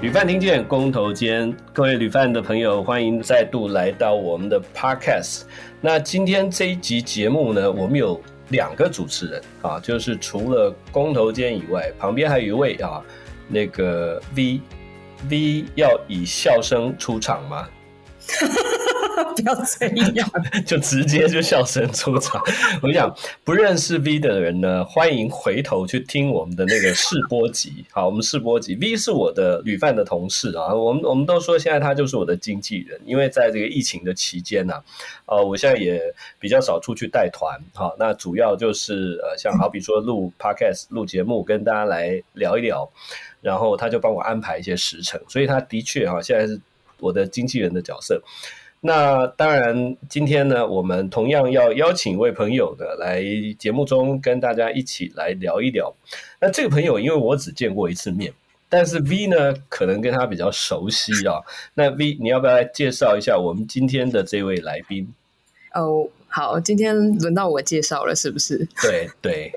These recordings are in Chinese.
旅饭听见公投间，各位旅饭的朋友，欢迎再度来到我们的 Podcast。那今天这一集节目呢，我们有两个主持人啊，就是除了公投间以外，旁边还有一位啊，那个 V V 要以笑声出场吗？不要这样，就直接就笑声出场。我跟你讲，不认识 V 的人呢，欢迎回头去听我们的那个试播集。好，我们试播集，V 是我的旅饭的同事啊。我们我们都说现在他就是我的经纪人，因为在这个疫情的期间呢、啊，呃，我现在也比较少出去带团。好，那主要就是呃，像好比说录 Podcast 录节目，跟大家来聊一聊，然后他就帮我安排一些时程，所以他的确啊，现在是我的经纪人的角色。那当然，今天呢，我们同样要邀请一位朋友呢，来节目中跟大家一起来聊一聊。那这个朋友，因为我只见过一次面，但是 V 呢，可能跟他比较熟悉啊。那 V，你要不要来介绍一下我们今天的这位来宾？哦，好，今天轮到我介绍了，是不是？对对。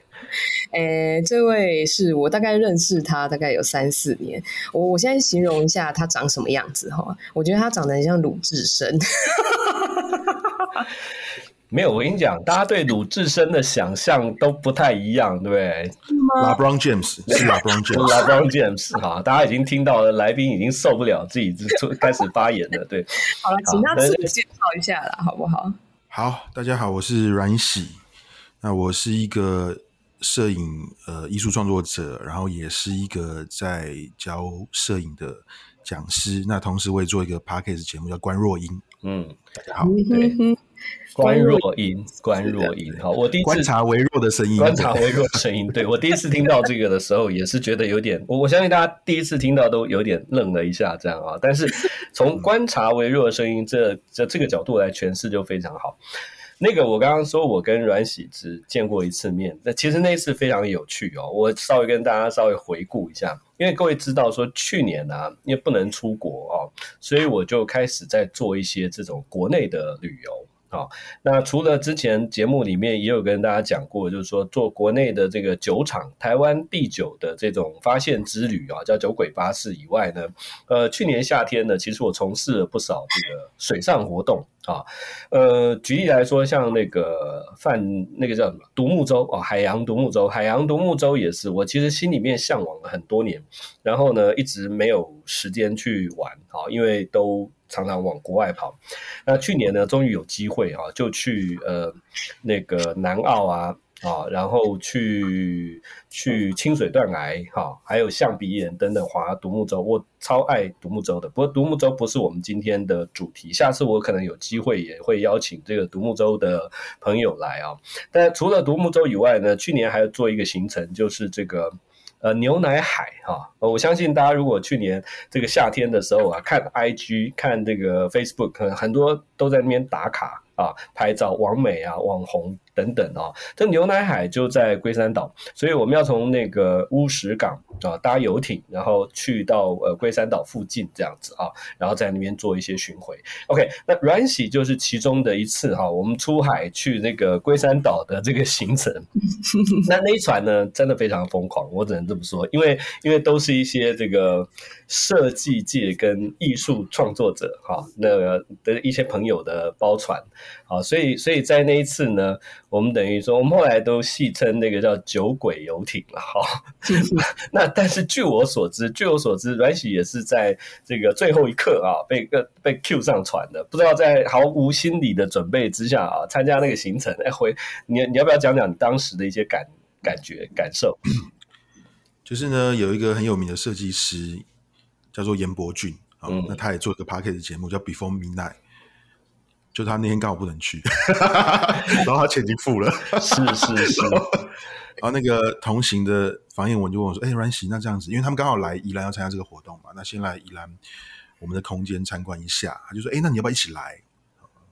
诶，这位是我大概认识他大概有三四年。我我现在形容一下他长什么样子哈，我觉得他长得很像鲁智深。没有，我跟你讲，大家对鲁智深的想象都不太一样，对不对？LeBron James 是 LeBron James，LeBron James 哈，大家已经听到了，来宾已经受不了自己就开始发言了，对。好了，请他自我介绍一下啦，好不好？好，大家好，我是阮喜，那我是一个。摄影呃，艺术创作者，然后也是一个在教摄影的讲师。那同时我也做一个 podcast 节目叫关若英。嗯，大家好，对，关若英，关若英。好，我第一次观察微弱的声音，观察微弱的声音。对，我第一次听到这个的时候，也是觉得有点，我我相信大家第一次听到都有点愣了一下，这样啊。但是从观察微弱的声音这这这个角度来诠释就非常好。那个我刚刚说，我跟阮喜只见过一次面，那其实那一次非常有趣哦。我稍微跟大家稍微回顾一下，因为各位知道说去年呢、啊，因为不能出国哦，所以我就开始在做一些这种国内的旅游。好，那除了之前节目里面也有跟大家讲过，就是说做国内的这个酒厂台湾地酒的这种发现之旅啊，叫酒鬼巴士以外呢，呃，去年夏天呢，其实我从事了不少这个水上活动啊，呃，举例来说，像那个泛那个叫什么独木舟啊，海洋独木舟，海洋独木舟也是我其实心里面向往了很多年，然后呢，一直没有时间去玩啊，因为都。常常往国外跑，那去年呢，终于有机会啊，就去呃那个南澳啊啊，然后去去清水断崖哈，还有象鼻岩等等划独木舟，我超爱独木舟的。不过独木舟不是我们今天的主题，下次我可能有机会也会邀请这个独木舟的朋友来啊。但除了独木舟以外呢，去年还要做一个行程，就是这个。呃，牛奶海哈，我相信大家如果去年这个夏天的时候啊，看 IG 看这个 Facebook，很多都在那边打卡啊，拍照，网美啊，网红。等等啊，这牛奶海就在龟山岛，所以我们要从那个乌石港啊搭游艇，然后去到呃龟山岛附近这样子啊，然后在那边做一些巡回。OK，那软喜就是其中的一次哈，我们出海去那个龟山岛的这个行程。那那一船呢，真的非常疯狂，我只能这么说，因为因为都是一些这个设计界跟艺术创作者哈，那个的一些朋友的包船啊，所以所以在那一次呢。我们等于说，我们后来都戏称那个叫“酒鬼游艇”了哈。那但是据我所知，据我所知，阮喜也是在这个最后一刻啊，被个被 Q 上船的。不知道在毫无心理的准备之下啊，参加那个行程。哎，回你你要不要讲讲你当时的一些感感觉感受？就是呢，有一个很有名的设计师叫做严伯俊啊，嗯、那他也做一个 Podcast 的节目叫 Before Midnight。就他那天刚好不能去，然后他钱已经付了，是是 是。然后那个同行的房彦文就问我说：“哎、欸，阮喜，那这样子，因为他们刚好来宜兰要参加这个活动嘛，那先来宜兰我们的空间参观一下。”他就说：“哎、欸，那你要不要一起来？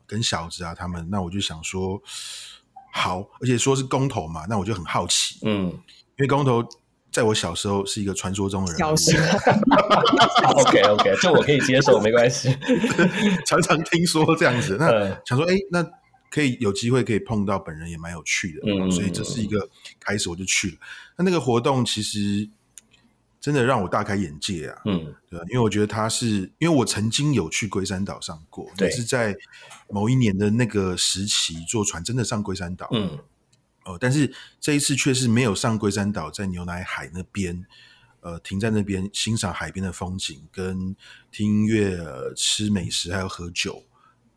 跟小子啊他们？”那我就想说好，而且说是公投嘛，那我就很好奇，嗯，因为公投。在我小时候是一个传说中的人物。小时候，OK OK，这我可以接受，没关系。常常听说这样子，那想说，哎、欸，那可以有机会可以碰到本人，也蛮有趣的。嗯，所以这是一个开始，我就去了。那那个活动其实真的让我大开眼界啊！嗯，对，因为我觉得他是，因为我曾经有去龟山岛上过，对，是在某一年的那个时期坐船真的上龟山岛，嗯，哦，但是这一次却是没有上龟山岛，在牛奶海那边，呃，停在那边欣赏海边的风景，跟听音乐、呃、吃美食，还有喝酒。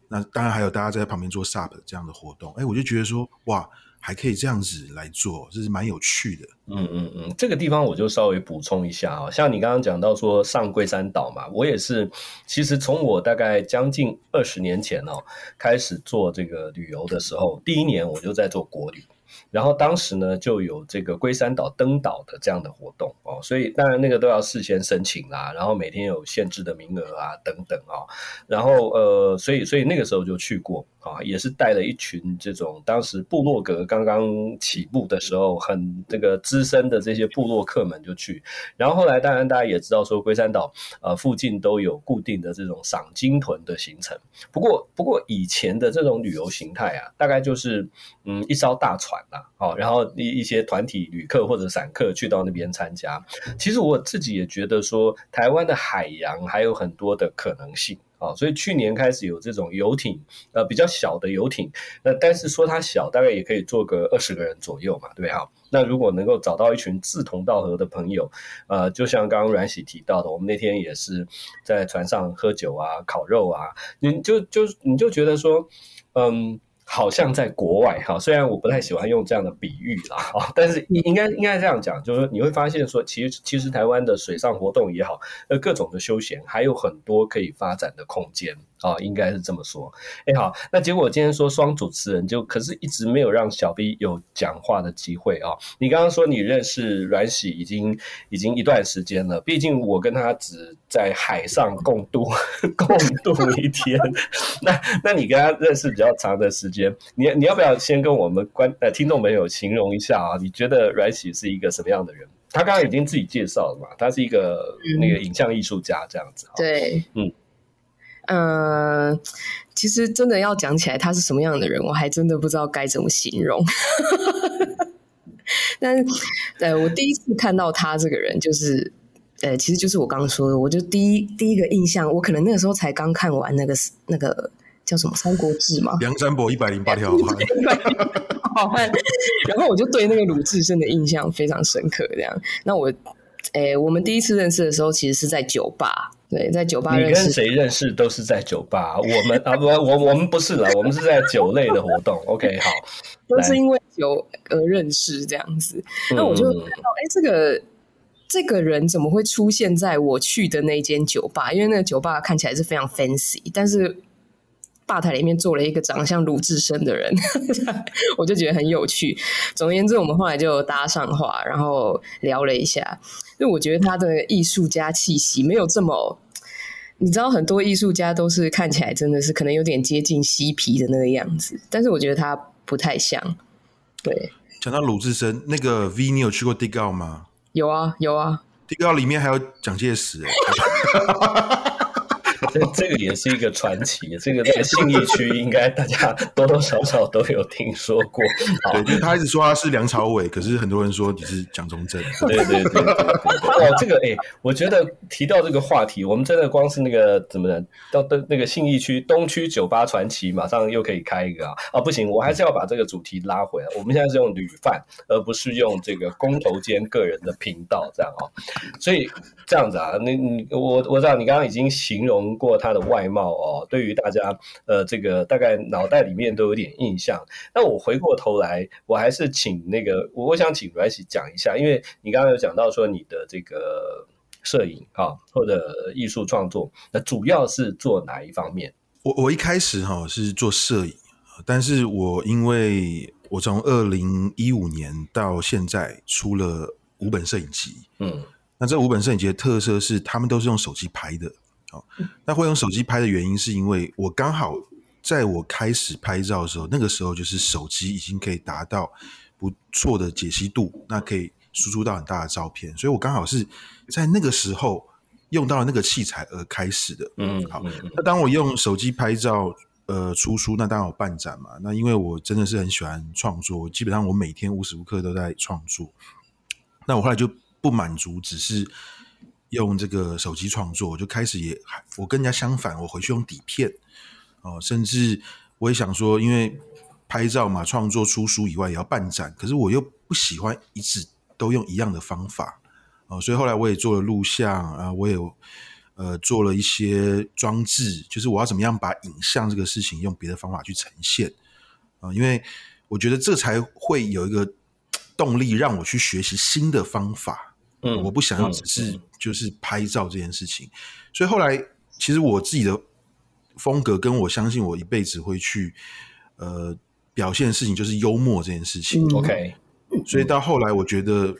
那当然还有大家在旁边做 SUP 这样的活动，哎，我就觉得说，哇！还可以这样子来做，这是蛮有趣的。嗯嗯嗯，这个地方我就稍微补充一下啊，像你刚刚讲到说上龟山岛嘛，我也是，其实从我大概将近二十年前哦开始做这个旅游的时候，第一年我就在做国旅。然后当时呢，就有这个龟山岛登岛的这样的活动哦，所以当然那个都要事先申请啦，然后每天有限制的名额啊等等啊、然后呃，所以所以那个时候就去过啊，也是带了一群这种当时部落格刚刚起步的时候很这个资深的这些部落客们就去，然后后来当然大家也知道说龟山岛呃附近都有固定的这种赏鲸豚的行程，不过不过以前的这种旅游形态啊，大概就是嗯一艘大船。啊，然后一一些团体旅客或者散客去到那边参加，其实我自己也觉得说，台湾的海洋还有很多的可能性啊，所以去年开始有这种游艇，呃，比较小的游艇，那但是说它小，大概也可以坐个二十个人左右嘛，对不对？哈，那如果能够找到一群志同道合的朋友，呃，就像刚刚阮喜提到的，我们那天也是在船上喝酒啊、烤肉啊，你就就你就觉得说，嗯。好像在国外哈，虽然我不太喜欢用这样的比喻啦，但是应该应该这样讲，就是你会发现说，其实其实台湾的水上活动也好，呃，各种的休闲还有很多可以发展的空间。啊，应该是这么说。哎，好，那结果今天说双主持人，就可是一直没有让小 B 有讲话的机会啊。你刚刚说你认识阮喜已经已经一段时间了，毕竟我跟他只在海上共度共度一天。那那你跟他认识比较长的时间，你你要不要先跟我们观呃听众朋友形容一下啊？你觉得阮喜是一个什么样的人？他刚刚已经自己介绍了嘛，他是一个那个影像艺术家这样子。对，嗯。呃，其实真的要讲起来，他是什么样的人，我还真的不知道该怎么形容。但是，呃，我第一次看到他这个人，就是，呃，其实就是我刚刚说的，我就第一第一个印象，我可能那个时候才刚看完那个那个叫什么《三国志》嘛，《梁山伯一百零八条 好汉》好汉，然后我就对那个鲁智深的印象非常深刻。这样，那我，诶，我们第一次认识的时候，其实是在酒吧。对，在酒吧。你跟谁认识都是在酒吧。我们 啊不，我我们不是了，我们是在酒类的活动。OK，好，都是因为酒而认识这样子。那、嗯、我就看到，哎，这个这个人怎么会出现在我去的那间酒吧？因为那个酒吧看起来是非常 fancy，但是吧台里面坐了一个长得像鲁智深的人，我就觉得很有趣。总而言之，我们后来就搭上话，然后聊了一下。我觉得他的艺术家气息没有这么。你知道很多艺术家都是看起来真的是可能有点接近嬉皮的那个样子，但是我觉得他不太像。对，讲到鲁智深那个 V，你有去过 Dig Out 吗？有啊，有啊。Dig Out 里面还有蒋介石哎。这这个也是一个传奇，这个在信义区应该大家多多少少都有听说过。对，因为他一直说他是梁朝伟，可是很多人说你是蒋中正。对对对。哦，这个哎，我觉得提到这个话题，我们真的光是那个怎么的，到的那个信义区东区酒吧传奇，马上又可以开一个啊！啊，不行，我还是要把这个主题拉回来。我们现在是用旅饭，而不是用这个工头兼个人的频道这样哦。所以这样子啊，你你我我知道你刚刚已经形容过他的外貌哦，对于大家呃，这个大概脑袋里面都有点印象。那我回过头来，我还是请那个，我想请阮喜讲一下，因为你刚刚有讲到说你的这个摄影啊，或者艺术创作，那主要是做哪一方面？我我一开始哈是做摄影，但是我因为我从二零一五年到现在出了五本摄影集，嗯，那这五本摄影集的特色是，他们都是用手机拍的。那会用手机拍的原因，是因为我刚好在我开始拍照的时候，那个时候就是手机已经可以达到不错的解析度，那可以输出到很大的照片，所以我刚好是在那个时候用到了那个器材而开始的。嗯，好。那当我用手机拍照，呃，出书，那当然有办展嘛。那因为我真的是很喜欢创作，基本上我每天无时无刻都在创作。那我后来就不满足，只是用这个手机创作，我就开始也我跟人家相反，我回去用底片。哦，甚至我也想说，因为拍照嘛，创作出书以外也要办展，可是我又不喜欢一直都用一样的方法。哦，所以后来我也做了录像啊，我也呃做了一些装置，就是我要怎么样把影像这个事情用别的方法去呈现。啊，因为我觉得这才会有一个。动力让我去学习新的方法，嗯，我不想要只是就是拍照这件事情，所以后来其实我自己的风格跟我相信我一辈子会去呃表现的事情就是幽默这件事情。OK，所以到后来我觉得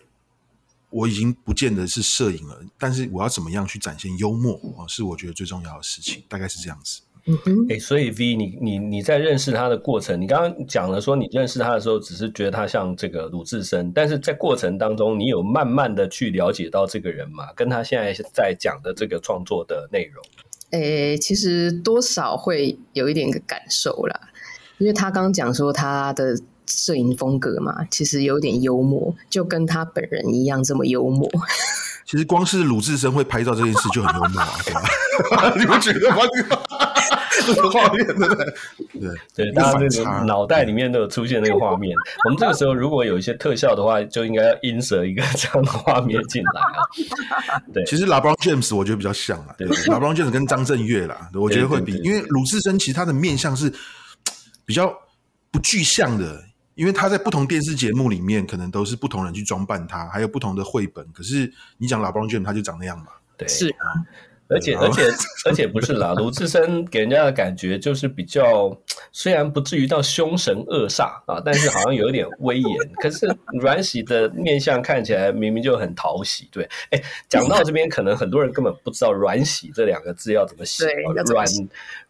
我已经不见得是摄影了，但是我要怎么样去展现幽默啊，是我觉得最重要的事情，大概是这样子。嗯哼，哎，所以 V，你你你在认识他的过程，你刚刚讲了说，你认识他的时候，只是觉得他像这个鲁智深，但是在过程当中，你有慢慢的去了解到这个人嘛？跟他现在在讲的这个创作的内容，哎，其实多少会有一点个感受啦，因为他刚刚讲说他的摄影风格嘛，其实有点幽默，就跟他本人一样这么幽默。其实光是鲁智深会拍照这件事就很幽默啊，对吧？你不觉得吗？这个画面对不对？对对，大家那个脑袋里面都有出现那个画面。我们这个时候如果有一些特效的话，就应该要 insert 一个这样的画面进来啊。对，其实 LeBron James 我觉得比较像啊，对，LeBron James 跟张震岳啦，我觉得会比，因为鲁智深其实他的面相是比较不具象的。因为他在不同电视节目里面，可能都是不同人去装扮他，还有不同的绘本。可是你讲 LeBron James，他就长那样嘛？对，是啊。而且而且而且不是啦，鲁智深给人家的感觉就是比较，虽然不至于到凶神恶煞啊，但是好像有一点威严。可是阮喜的面相看起来明明就很讨喜，对。哎，讲到这边，可能很多人根本不知道阮喜这两个字要怎么写。阮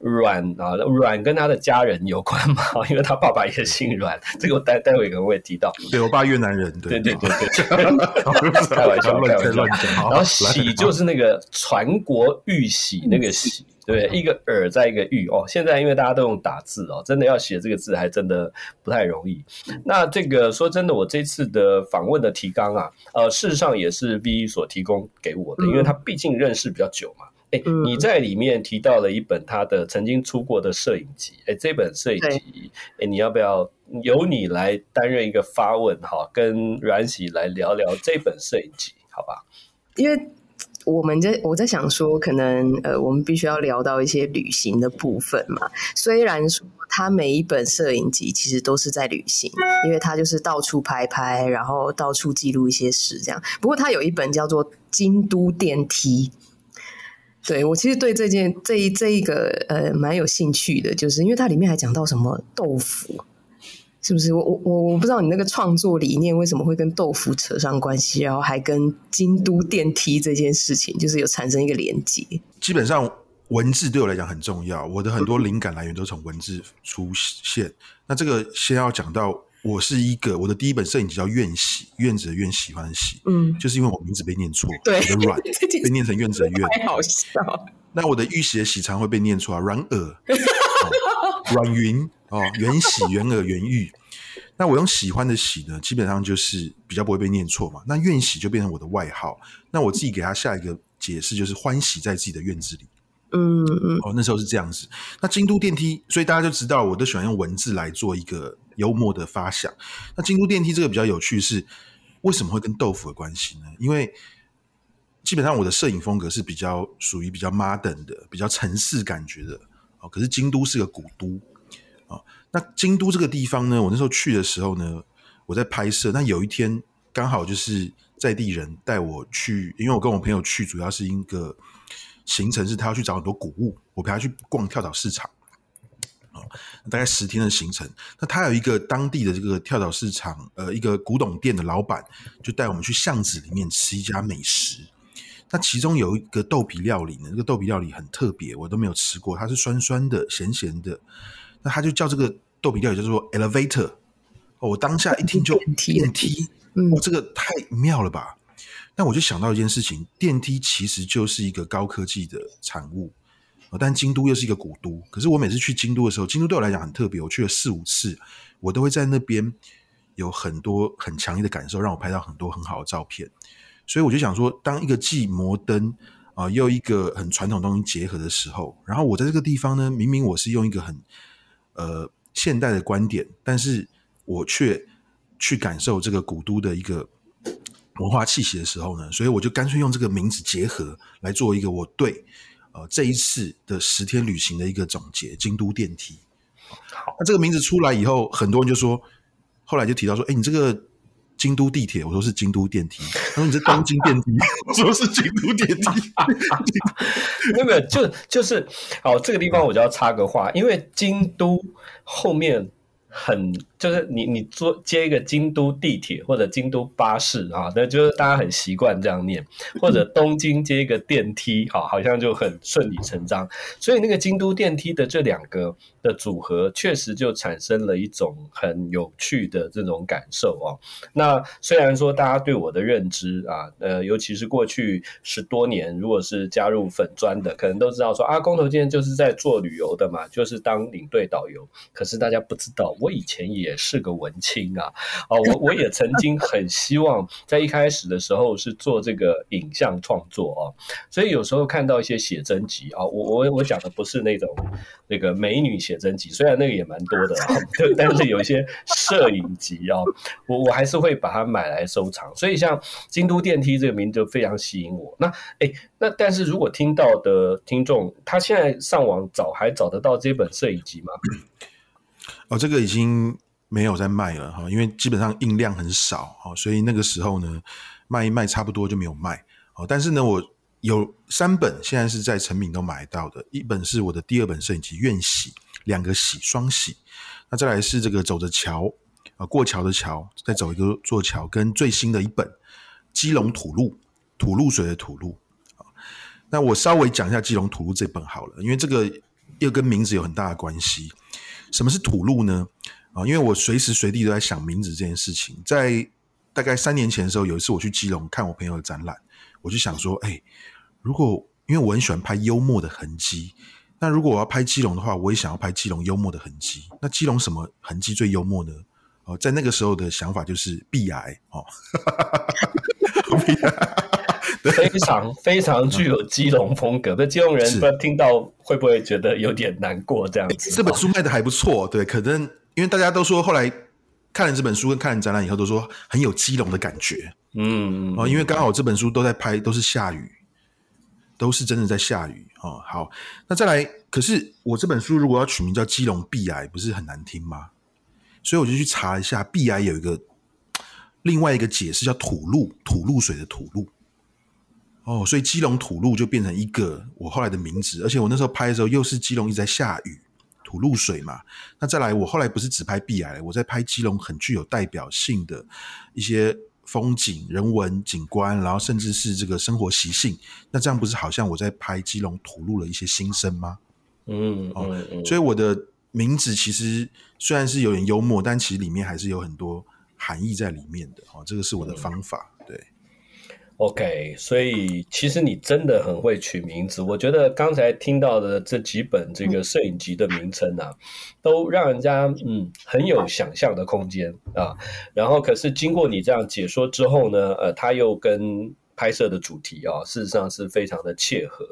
阮啊，阮跟他的家人有关嘛？因为他爸爸也姓阮，这个我待待会可能会提到。对，我爸越南人，对对对对，开玩笑，开玩笑。然后喜就是那个传国。玉玺那个玺，对，一个耳在一个玉哦。现在因为大家都用打字哦，真的要写这个字还真的不太容易。那这个说真的，我这次的访问的提纲啊，呃，事实上也是 V 所提供给我的，因为他毕竟认识比较久嘛。哎，你在里面提到了一本他的曾经出过的摄影集，哎，这本摄影集，哎，你要不要由你来担任一个发问哈，跟阮喜来聊聊这本摄影集，好吧？因为。我们在我在想说，可能呃，我们必须要聊到一些旅行的部分嘛。虽然说他每一本摄影集其实都是在旅行，因为他就是到处拍拍，然后到处记录一些事这样。不过他有一本叫做《京都电梯》，对，我其实对这件这一这一个呃蛮有兴趣的，就是因为它里面还讲到什么豆腐。是不是我我我我不知道你那个创作理念为什么会跟豆腐扯上关系，然后还跟京都电梯这件事情就是有产生一个连接。基本上文字对我来讲很重要，我的很多灵感来源都从文字出现。那这个先要讲到，我是一个我的第一本摄影集叫愿喜，苑子的苑，喜欢的喜，嗯，就是因为我名字被念错，对，我的阮 被念成苑子的苑，太好笑。那我的玉玺的喜常会被念错啊，软耳，阮云。哦，缘喜、缘耳、缘玉。那我用喜欢的喜呢，基本上就是比较不会被念错嘛。那愿喜就变成我的外号。那我自己给他下一个解释，就是欢喜在自己的院子里。嗯嗯。哦，那时候是这样子。那京都电梯，所以大家就知道，我都喜欢用文字来做一个幽默的发想。那京都电梯这个比较有趣是，为什么会跟豆腐有关系呢？因为基本上我的摄影风格是比较属于比较 modern 的，比较城市感觉的。可是京都是个古都啊。那京都这个地方呢，我那时候去的时候呢，我在拍摄。那有一天刚好就是在地人带我去，因为我跟我朋友去，主要是一个行程是他要去找很多古物，我陪他去逛跳蚤市场。哦，大概十天的行程。那他有一个当地的这个跳蚤市场，呃，一个古董店的老板就带我们去巷子里面吃一家美食。那其中有一个豆皮料理呢，这个豆皮料理很特别，我都没有吃过，它是酸酸的、咸咸的。那他就叫这个豆皮料理叫做 elevator，哦，我当下一听就电梯，电梯，嗯，哦，这个太妙了吧？那我就想到一件事情，电梯其实就是一个高科技的产物，哦，但京都又是一个古都。可是我每次去京都的时候，京都对我来讲很特别，我去了四五次，我都会在那边有很多很强烈的感受，让我拍到很多很好的照片。所以我就想说，当一个既摩登啊、呃，又一个很传统东西结合的时候，然后我在这个地方呢，明明我是用一个很呃现代的观点，但是我却去感受这个古都的一个文化气息的时候呢，所以我就干脆用这个名字结合来做一个我对呃这一次的十天旅行的一个总结——京都电梯。好，那这个名字出来以后，很多人就说，后来就提到说，哎，你这个。京都地铁，我说是京都电梯。他说你是东京电梯，我说是京都电梯。没有没有，就就是，好，这个地方我就要插个话，因为京都后面很。就是你你坐接一个京都地铁或者京都巴士啊，那就是大家很习惯这样念，或者东京接一个电梯，好，好像就很顺理成章。所以那个京都电梯的这两个的组合，确实就产生了一种很有趣的这种感受哦。那虽然说大家对我的认知啊，呃，尤其是过去十多年，如果是加入粉砖的，可能都知道说啊，工头今天就是在做旅游的嘛，就是当领队导游。可是大家不知道，我以前也。是个文青啊，啊，我我也曾经很希望在一开始的时候是做这个影像创作啊，所以有时候看到一些写真集啊，我我我讲的不是那种那个美女写真集，虽然那个也蛮多的啊，但是有一些摄影集啊，我我还是会把它买来收藏。所以像京都电梯这个名就非常吸引我。那哎，那但是如果听到的听众，他现在上网找还找得到这本摄影集吗？哦，这个已经。没有在卖了哈，因为基本上印量很少，所以那个时候呢，卖一卖差不多就没有卖。但是呢，我有三本现在是在成品都买到的，一本是我的第二本摄影集《愿喜》，两个喜双喜。那再来是这个走着桥啊，过桥的桥，再走一个座桥，跟最新的一本《基隆吐露》，吐露水的吐露。那我稍微讲一下《基隆吐露》这本好了，因为这个又跟名字有很大的关系。什么是吐露呢？啊，因为我随时随地都在想名字这件事情。在大概三年前的时候，有一次我去基隆看我朋友的展览，我就想说，哎，如果因为我很喜欢拍幽默的痕迹，那如果我要拍基隆的话，我也想要拍基隆幽默的痕迹。那基隆什么痕迹最幽默呢？哦，在那个时候的想法就是避癌哦，非常非常具有基隆风格。那基隆人不知道听到会不会觉得有点难过？这样子，这本书卖的还不错，对，可能。因为大家都说，后来看了这本书跟看了展览以后，都说很有基隆的感觉。嗯，哦，因为刚好这本书都在拍，都是下雨，都是真的在下雨。哦，好，那再来，可是我这本书如果要取名叫基隆壁癌，不是很难听吗？所以我就去查一下，壁癌有一个另外一个解释，叫土路，土露水的土路。哦，所以基隆土路就变成一个我后来的名字，而且我那时候拍的时候又是基隆一直在下雨。吐露水嘛，那再来，我后来不是只拍碧海，我在拍基隆很具有代表性的一些风景、人文景观，然后甚至是这个生活习性。那这样不是好像我在拍基隆吐露了一些心声吗？嗯，哦，嗯嗯，所以我的名字其实虽然是有点幽默，但其实里面还是有很多含义在里面的。哦，这个是我的方法。对。OK，所以其实你真的很会取名字。我觉得刚才听到的这几本这个摄影集的名称啊，都让人家嗯很有想象的空间啊。然后可是经过你这样解说之后呢，呃，他又跟。拍摄的主题啊，事实上是非常的切合。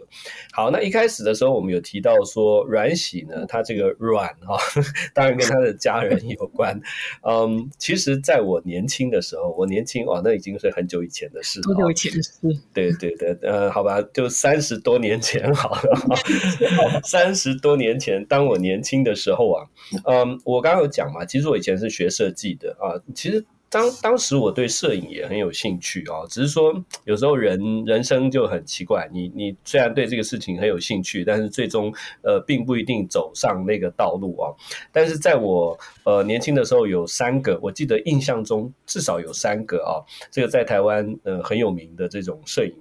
好，那一开始的时候，我们有提到说阮喜呢，他这个阮哈，当然跟他的家人有关。嗯，其实在我年轻的时候，我年轻哦，那已经是很久以前的事了。多久以前的事？对对对，呃，好吧，就三十多年前好了。三十多年前，当我年轻的时候啊，嗯，我刚刚有讲嘛，其实我以前是学设计的啊，其实。当当时我对摄影也很有兴趣啊，只是说有时候人人生就很奇怪，你你虽然对这个事情很有兴趣，但是最终呃并不一定走上那个道路啊。但是在我呃年轻的时候，有三个，我记得印象中至少有三个啊，这个在台湾呃很有名的这种摄影，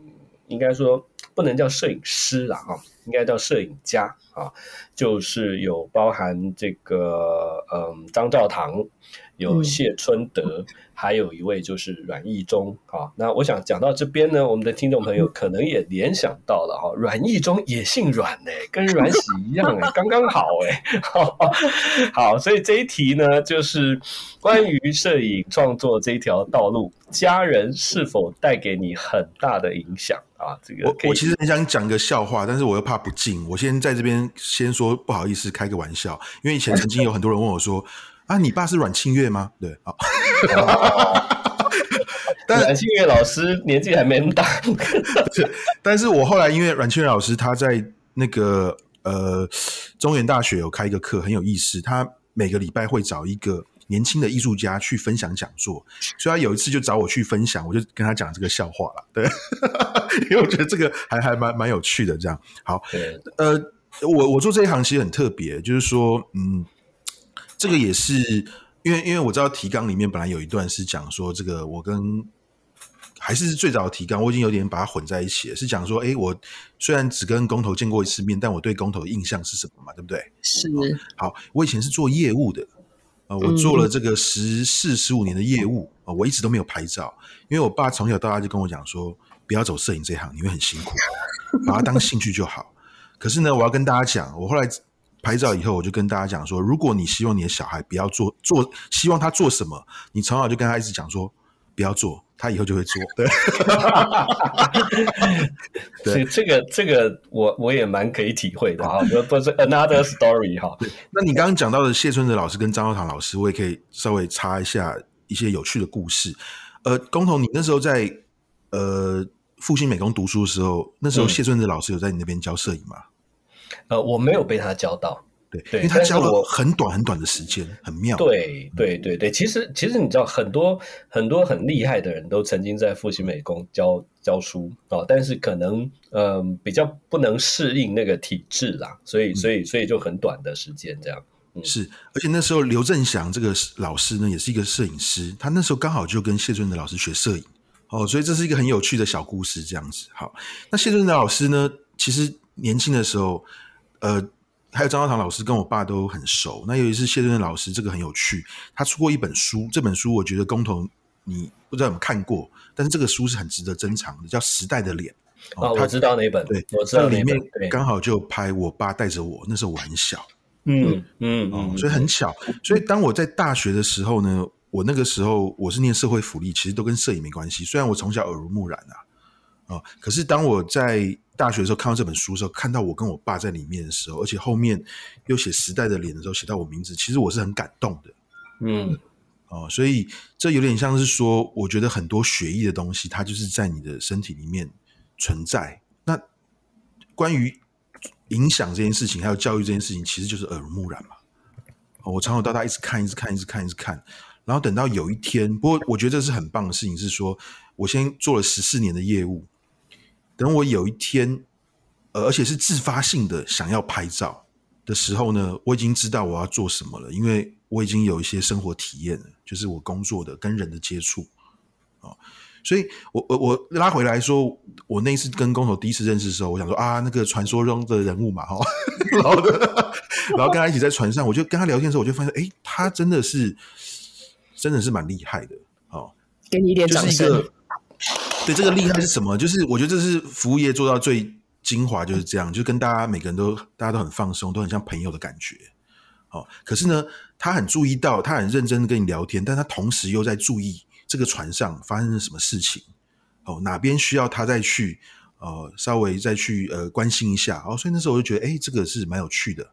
应该说不能叫摄影师啦啊。应该叫摄影家啊，就是有包含这个嗯张兆堂，有谢春德。嗯还有一位就是阮义忠啊，那我想讲到这边呢，我们的听众朋友可能也联想到了哈，阮义忠也姓阮呢，跟阮喜一样哎，刚刚好哎，好，好，所以这一题呢，就是关于摄影创作这一条道路，家人是否带给你很大的影响啊？这个我我其实很想讲个笑话，但是我又怕不敬，我先在这边先说不好意思，开个玩笑，因为以前曾经有很多人问我说。啊，你爸是阮庆月吗？对，好。但阮庆月老师年纪还没那么大，但是我后来因为阮庆月老师他在那个呃中原大学有开一个课，很有意思。他每个礼拜会找一个年轻的艺术家去分享讲座，所以他有一次就找我去分享，我就跟他讲这个笑话了。对，因为我觉得这个还还蛮蛮有趣的。这样好，呃，我我做这一行其实很特别，就是说，嗯。这个也是因为，因为我知道提纲里面本来有一段是讲说，这个我跟还是最早的提纲，我已经有点把它混在一起了，是讲说，哎，我虽然只跟工头见过一次面，但我对工头的印象是什么嘛？对不对？是。好，我以前是做业务的，呃，我做了这个十四十五年的业务啊，我一直都没有拍照，因为我爸从小到大就跟我讲说，不要走摄影这行，你会很辛苦，把它当兴趣就好。可是呢，我要跟大家讲，我后来。拍照以后，我就跟大家讲说，如果你希望你的小孩不要做做，希望他做什么，你从小就跟他一直讲说不要做，他以后就会做。对，对，这个这个我我也蛮可以体会的啊，不是 another story 哈。那你刚刚讲到的谢春德老师跟张照堂老师，我也可以稍微插一下一些有趣的故事。呃，工头，你那时候在呃复兴美工读书的时候，那时候谢春德老师有在你那边教摄影吗？呃，我没有被他教到，对，对，因为他教了很短很短的时间，很妙。对，对，对，对。其实，其实你知道，很多很多很厉害的人都曾经在复兴美工教教书啊、哦，但是可能嗯、呃、比较不能适应那个体制啦，所以，所以，所以就很短的时间这样。嗯、是，而且那时候刘振祥这个老师呢，也是一个摄影师，他那时候刚好就跟谢春的老师学摄影哦，所以这是一个很有趣的小故事，这样子。好，那谢春的老师呢，其实年轻的时候。呃，还有张照堂老师跟我爸都很熟。那尤其是谢春德老师，这个很有趣。他出过一本书，这本书我觉得工头你不知道有没有看过，但是这个书是很值得珍藏的，叫《时代的脸》。哦，他知道那一本，对，我知道里面刚好就拍我爸带着我，那时候我很小。嗯嗯嗯，所以很巧。所以当我在大学的时候呢，我那个时候我是念社会福利，其实都跟摄影没关系。虽然我从小耳濡目染啊，啊、呃，可是当我在大学的时候看到这本书的时候，看到我跟我爸在里面的时候，而且后面又写时代的脸的时候，写到我名字，其实我是很感动的。嗯，哦，所以这有点像是说，我觉得很多血液的东西，它就是在你的身体里面存在。那关于影响这件事情，还有教育这件事情，其实就是耳濡目染嘛。哦，我从小到大一直看，一直看，一直看，一直看，然后等到有一天，不过我觉得这是很棒的事情，是说我先做了十四年的业务。等我有一天，呃，而且是自发性的想要拍照的时候呢，我已经知道我要做什么了，因为我已经有一些生活体验了，就是我工作的跟人的接触啊、哦，所以我我我拉回来说，我那次跟工头第一次认识的时候，我想说啊，那个传说中的人物嘛，哈、哦，然后然后跟他一起在船上，我就跟他聊天的时候，我就发现，哎，他真的是真的是蛮厉害的，哦，给你一点掌声。对，这个厉害是什么？就是我觉得这是服务业做到最精华，就是这样，就跟大家每个人都大家都很放松，都很像朋友的感觉。哦，可是呢，他很注意到，他很认真的跟你聊天，但他同时又在注意这个船上发生了什么事情。哦，哪边需要他再去呃稍微再去呃关心一下。哦，所以那时候我就觉得，哎，这个是蛮有趣的。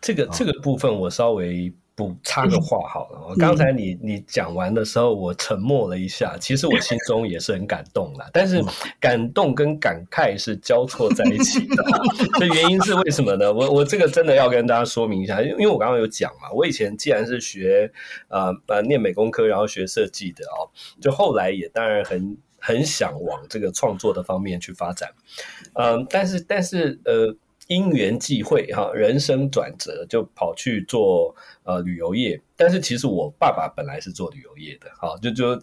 这个这个部分我稍微。不插个话好了，嗯、刚才你你讲完的时候，我沉默了一下。其实我心中也是很感动的，但是感动跟感慨是交错在一起的。这原因是为什么呢？我我这个真的要跟大家说明一下，因为因为我刚刚有讲嘛，我以前既然是学呃呃念美工科，然后学设计的哦，就后来也当然很很想往这个创作的方面去发展。嗯、呃，但是但是呃。因缘际会哈，人生转折就跑去做呃旅游业。但是其实我爸爸本来是做旅游业的，哈，就就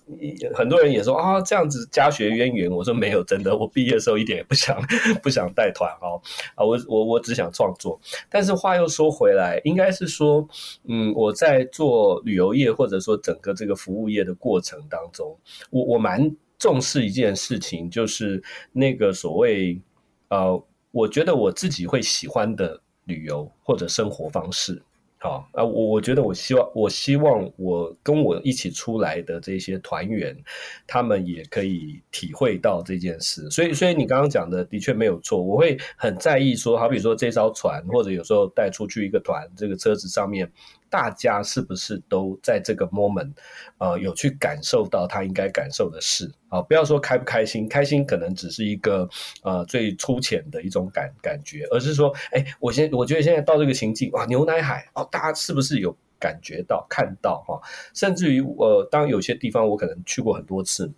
很多人也说啊，这样子家学渊源。我说没有，真的，我毕业的时候一点也不想不想带团哈啊，我我我只想创作。但是话又说回来，应该是说，嗯，我在做旅游业或者说整个这个服务业的过程当中，我我蛮重视一件事情，就是那个所谓呃。我觉得我自己会喜欢的旅游或者生活方式，好啊，我我觉得我希望我希望我跟我一起出来的这些团员，他们也可以体会到这件事。所以，所以你刚刚讲的的确没有错，我会很在意说，好比说这艘船，或者有时候带出去一个团，这个车子上面。大家是不是都在这个 moment，呃，有去感受到他应该感受的事啊？不要说开不开心，开心可能只是一个呃最粗浅的一种感感觉，而是说，哎，我现我觉得现在到这个情境，哇，牛奶海哦，大家是不是有感觉到看到哈？甚至于呃，当有些地方我可能去过很多次。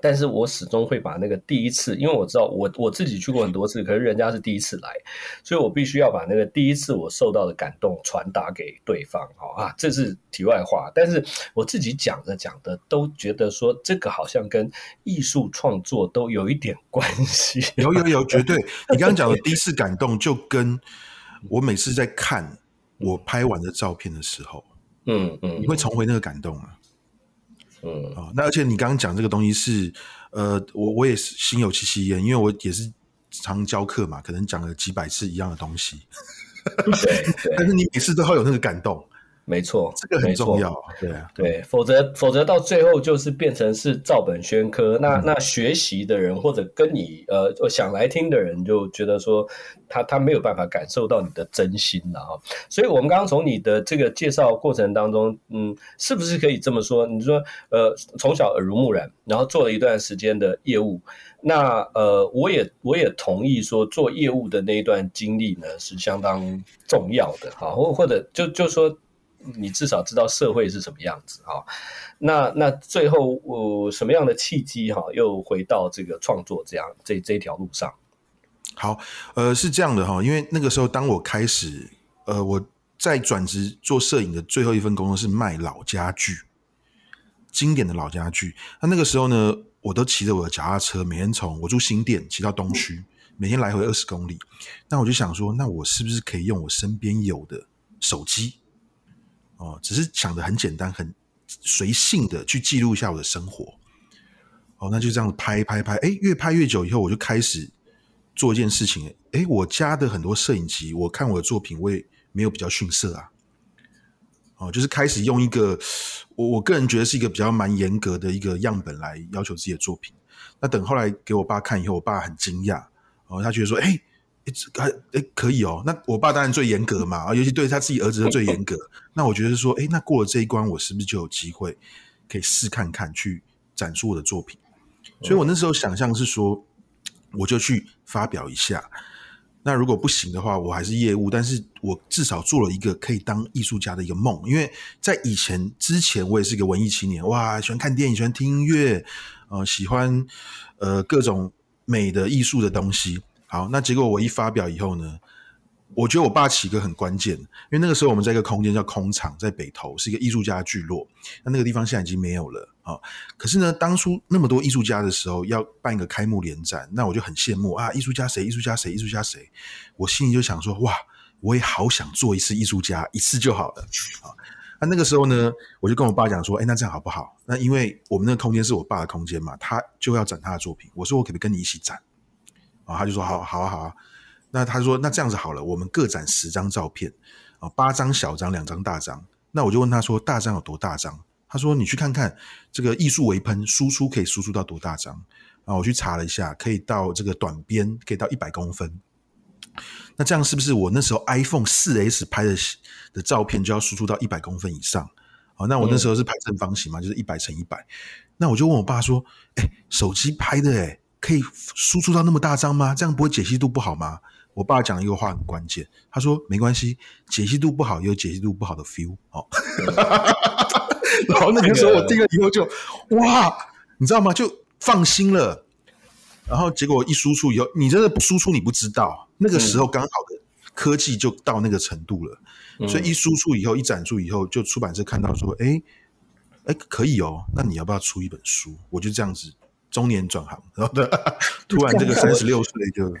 但是我始终会把那个第一次，因为我知道我我自己去过很多次，可是人家是第一次来，所以我必须要把那个第一次我受到的感动传达给对方。好啊，这是题外话。但是我自己讲着讲的，都觉得说这个好像跟艺术创作都有一点关系。有有有，绝对！你刚刚讲的第一次感动，就跟我每次在看我拍完的照片的时候，嗯嗯，你会重回那个感动啊。嗯。啊，那而且你刚刚讲这个东西是，呃，我我也是心有戚戚焉，因为我也是常教课嘛，可能讲了几百次一样的东西，对，但是你每次都会有那个感动。没错，这个很重要，对啊，对，否则否则到最后就是变成是照本宣科。那那学习的人或者跟你呃想来听的人就觉得说他他没有办法感受到你的真心了啊。所以我们刚刚从你的这个介绍过程当中，嗯，是不是可以这么说？你说呃从小耳濡目染，然后做了一段时间的业务，那呃我也我也同意说做业务的那一段经历呢是相当重要的好，或或者就就说。你至少知道社会是什么样子啊？那那最后呃什么样的契机哈，又回到这个创作这样这这条路上？好，呃是这样的哈，因为那个时候当我开始呃我在转职做摄影的最后一份工作是卖老家具，经典的老家具。那那个时候呢，我都骑着我的脚踏车，每天从我住新店骑到东区，每天来回二十公里。那我就想说，那我是不是可以用我身边有的手机？哦，只是想的很简单，很随性的去记录一下我的生活。哦，那就这样拍拍拍，哎，越拍越久以后，我就开始做一件事情。哎，我家的很多摄影机，我看我的作品，我也没有比较逊色啊。哦，就是开始用一个我我个人觉得是一个比较蛮严格的一个样本来要求自己的作品。那等后来给我爸看以后，我爸很惊讶，哦，他觉得说，哎。哎，哎，可以哦。那我爸当然最严格嘛，啊，尤其对他自己儿子是最严格。那我觉得说，哎，那过了这一关，我是不是就有机会可以试看看去展出我的作品？所以我那时候想象是说，我就去发表一下。那如果不行的话，我还是业务，但是我至少做了一个可以当艺术家的一个梦。因为在以前之前，我也是一个文艺青年，哇，喜欢看电影，喜欢听音乐，呃，喜欢呃各种美的艺术的东西。好，那结果我一发表以后呢，我觉得我爸起个很关键，因为那个时候我们在一个空间叫空场，在北投，是一个艺术家聚落。那那个地方现在已经没有了啊。可是呢，当初那么多艺术家的时候，要办一个开幕联展，那我就很羡慕啊，艺术家谁？艺术家谁？艺术家谁？我心里就想说，哇，我也好想做一次艺术家，一次就好了啊。那那个时候呢，我就跟我爸讲说，哎，那这样好不好？那因为我们那个空间是我爸的空间嘛，他就要展他的作品，我说我可不可以跟你一起展？啊，他就说好，好啊，好啊。那他说，那这样子好了，我们各展十张照片，啊，八张小张，两张大张。那我就问他说，大张有多大张？他说，你去看看这个艺术微喷输出可以输出到多大张？啊，我去查了一下，可以到这个短边可以到一百公分。那这样是不是我那时候 iPhone 四 S 拍的的照片就要输出到一百公分以上？啊，那我那时候是拍正方形嘛，就是一百乘一百。那我就问我爸说，哎，手机拍的诶可以输出到那么大张吗？这样不会解析度不好吗？我爸讲一个话很关键，他说没关系，解析度不好有解析度不好的 feel 哦。然后那个时候我听了以后就哇，你知道吗？就放心了。然后结果一输出以后，你真的不输出你不知道，那个时候刚好的科技就到那个程度了，嗯、所以一输出以后，一展出以后，就出版社看到说，哎，哎，可以哦，那你要不要出一本书？我就这样子中年转行，然后突然这个三十六岁就。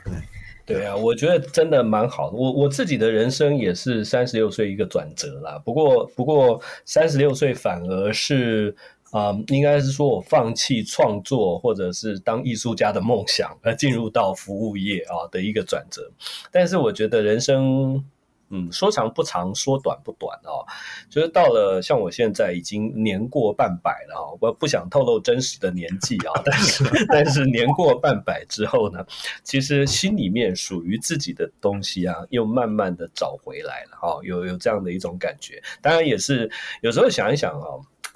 对啊，我觉得真的蛮好的。我我自己的人生也是三十六岁一个转折啦。不过不过三十六岁反而是啊、呃，应该是说我放弃创作或者是当艺术家的梦想，而进入到服务业啊的一个转折。但是我觉得人生。嗯，说长不长，说短不短哦。就是到了像我现在已经年过半百了啊，我不想透露真实的年纪啊，但是 但是年过半百之后呢，其实心里面属于自己的东西啊，又慢慢的找回来了啊，有有这样的一种感觉。当然也是有时候想一想啊。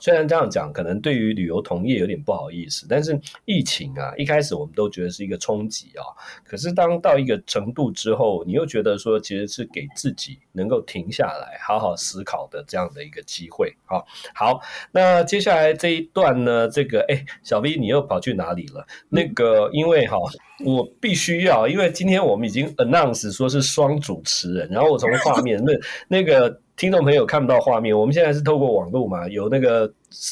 虽然这样讲，可能对于旅游同业有点不好意思，但是疫情啊，一开始我们都觉得是一个冲击啊。可是当到一个程度之后，你又觉得说，其实是给自己能够停下来，好好思考的这样的一个机会。啊，好，那接下来这一段呢，这个哎，小 V 你又跑去哪里了？那个，因为哈，我必须要，因为今天我们已经 announce 说是双主持人，然后我从画面那那个。听众朋友看不到画面，我们现在是透过网络嘛，有那个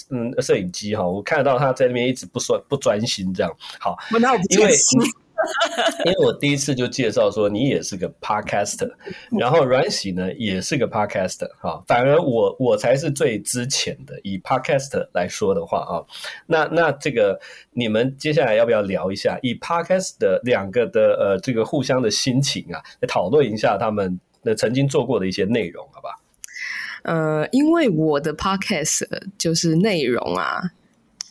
嗯摄影机哈，我看得到他在那边一直不专不专心这样。好，因为因为我第一次就介绍说你也是个 podcaster，然后阮喜呢也是个 podcaster 哈，反而我我才是最之前的，以 podcaster 来说的话啊，那那这个你们接下来要不要聊一下以 podcast 的两个的呃这个互相的心情啊，来讨论一下他们的曾经做过的一些内容，好吧？呃，因为我的 podcast 就是内容啊，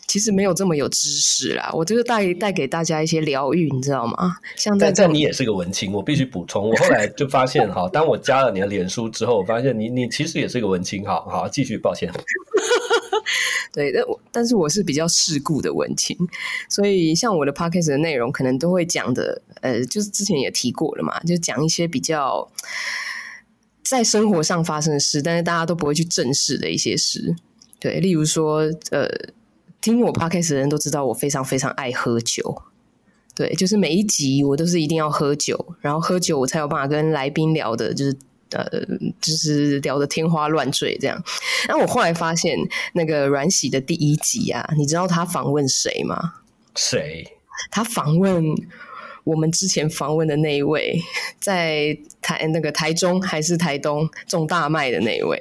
其实没有这么有知识啦。我就是带带给大家一些疗愈，你知道吗？像在这，你也是个文青，我必须补充。我后来就发现哈，当我加了你的脸书之后，我发现你你其实也是个文青。好好，继续，抱歉。对，但但是我是比较世故的文青，所以像我的 podcast 的内容，可能都会讲的，呃，就是之前也提过了嘛，就讲一些比较。在生活上发生的事，但是大家都不会去正视的一些事，对，例如说，呃，听我 podcast 的人都知道我非常非常爱喝酒，对，就是每一集我都是一定要喝酒，然后喝酒我才有办法跟来宾聊的，就是呃，就是聊得天花乱坠这样。那我后来发现，那个阮喜的第一集啊，你知道他访问谁吗？谁？他访问。我们之前访问的那一位，在台那个台中还是台东种大麦的那一位？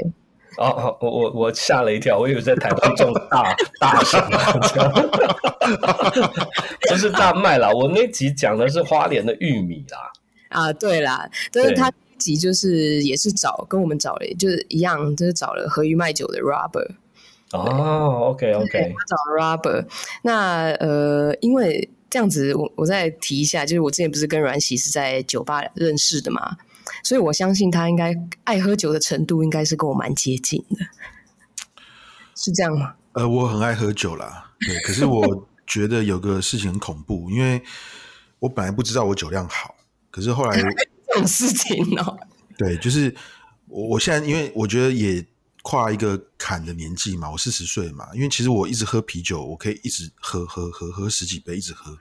哦，我我我吓了一跳，我以为在台东种大 大什么？不是大麦啦，我那集讲的是花莲的玉米啦。啊，对啦，但是他那集就是也是找跟我们找了，就是一样，就是找了和鱼卖酒的 Robert。哦，OK OK，他找 Robert。那呃，因为。这样子，我我再提一下，就是我之前不是跟阮喜是在酒吧认识的嘛，所以我相信他应该爱喝酒的程度应该是跟我蛮接近的，是这样吗？呃，我很爱喝酒啦，对，可是我觉得有个事情很恐怖，因为我本来不知道我酒量好，可是后来这种事情哦，对，就是我我现在因为我觉得也。跨一个坎的年纪嘛，我四十岁嘛，因为其实我一直喝啤酒，我可以一直喝喝喝喝十几杯，一直喝。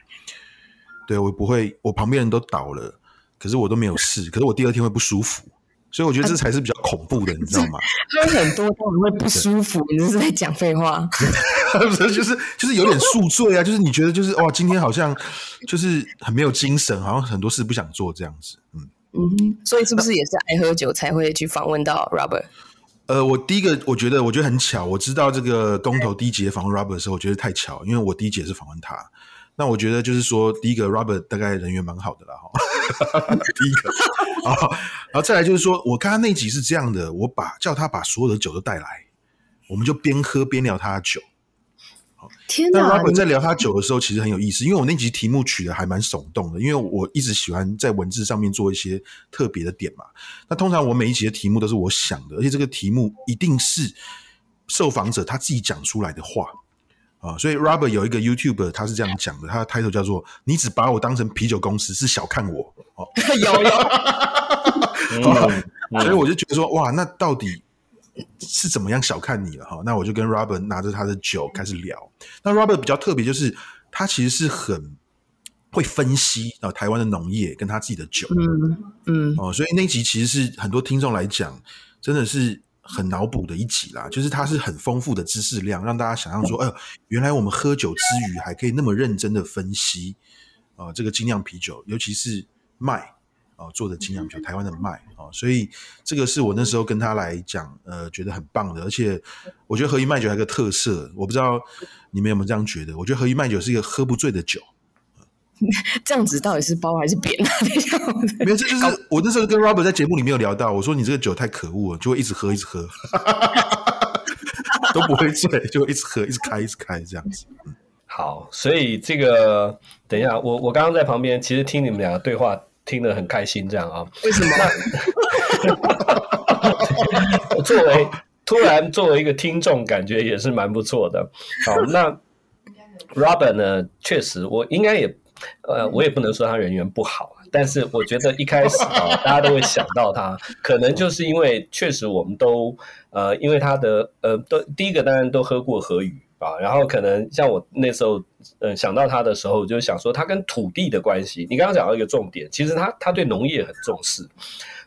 对，我不会，我旁边人都倒了，可是我都没有事，可是我第二天会不舒服，所以我觉得这才是比较恐怖的，你知道吗？喝很多当然会不舒服，你这是在讲废话。就是就是有点宿醉啊，就是你觉得就是哇，今天好像就是很没有精神，好像很多事不想做这样子。嗯嗯哼，所以是不是也是爱喝酒才会去访问到 Robert？呃，我第一个我觉得我觉得很巧，我知道这个公投第一集访问 Robert 的时候，我觉得太巧，因为我第一集也是访问他。那我觉得就是说，第一个 Robert 大概人缘蛮好的啦，哈。第一个，然后，然后再来就是说，我刚刚那集是这样的，我把叫他把所有的酒都带来，我们就边喝边聊他的酒。天哪！那 Robert 在聊他酒的时候，其实很有意思，因为我那集题目取得还蛮耸动的，因为我一直喜欢在文字上面做一些特别的点嘛。那通常我每一集的题目都是我想的，而且这个题目一定是受访者他自己讲出来的话啊。所以 Robert 有一个 YouTuber，他是这样讲的，他的 title 叫做“你只把我当成啤酒公司，是小看我”。哦，有有。所以我就觉得说，哇，那到底？是怎么样小看你了哈？那我就跟 Robert 拿着他的酒开始聊。那 Robert 比较特别，就是他其实是很会分析啊台湾的农业跟他自己的酒，嗯嗯哦，所以那集其实是很多听众来讲，真的是很脑补的一集啦。就是它是很丰富的知识量，让大家想象说，哎，原来我们喝酒之余还可以那么认真的分析、呃，这个精酿啤酒，尤其是麦啊、呃、做的精酿啤酒，台湾的麦啊、呃，所以这个是我那时候跟他来讲，呃，觉得很棒的。而且我觉得和一麦酒还有个特色，我不知道你们有没有这样觉得？我觉得和一麦酒是一个喝不醉的酒。这样子到底是包还是扁啊？没有，这就是我那时候跟 Robert 在节目里面有聊到，我说你这个酒太可恶了，就会一直喝，一直喝，都不会醉，就会一直喝，一直开，一直开这样子。好，所以这个等一下，我我刚刚在旁边，其实听你们两个对话听得很开心，这样啊？为什么？作为突然作为一个听众，感觉也是蛮不错的。好，那 Robert 呢？确实，我应该也。呃，我也不能说他人缘不好，但是我觉得一开始啊，大家都会想到他，可能就是因为确实我们都呃，因为他的呃，都第一个当然都喝过河鱼啊，然后可能像我那时候呃想到他的时候，就想说他跟土地的关系。你刚刚讲到一个重点，其实他他对农业很重视，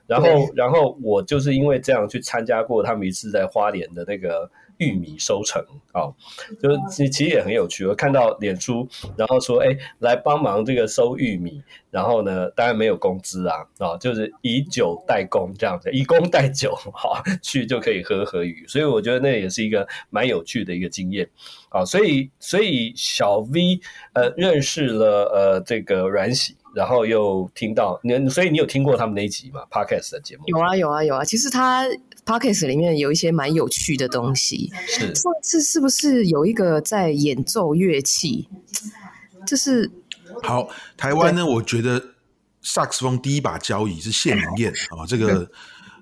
然后然后我就是因为这样去参加过他们一次在花莲的那个。玉米收成啊、哦，就是其其实也很有趣。我看到脸书，然后说，哎，来帮忙这个收玉米，然后呢，当然没有工资啊，啊、哦，就是以酒代工这样子，以工代酒，哈、哦，去就可以喝和鱼。所以我觉得那也是一个蛮有趣的一个经验啊、哦。所以，所以小 V 呃认识了呃这个阮喜。然后又听到你，所以你有听过他们那一集吗？Podcast 的节目有啊有啊有啊。其实他 Podcast 里面有一些蛮有趣的东西。是上次是不是有一个在演奏乐器？就是好，台湾呢，我觉得萨克斯风第一把交椅是谢明燕啊，这个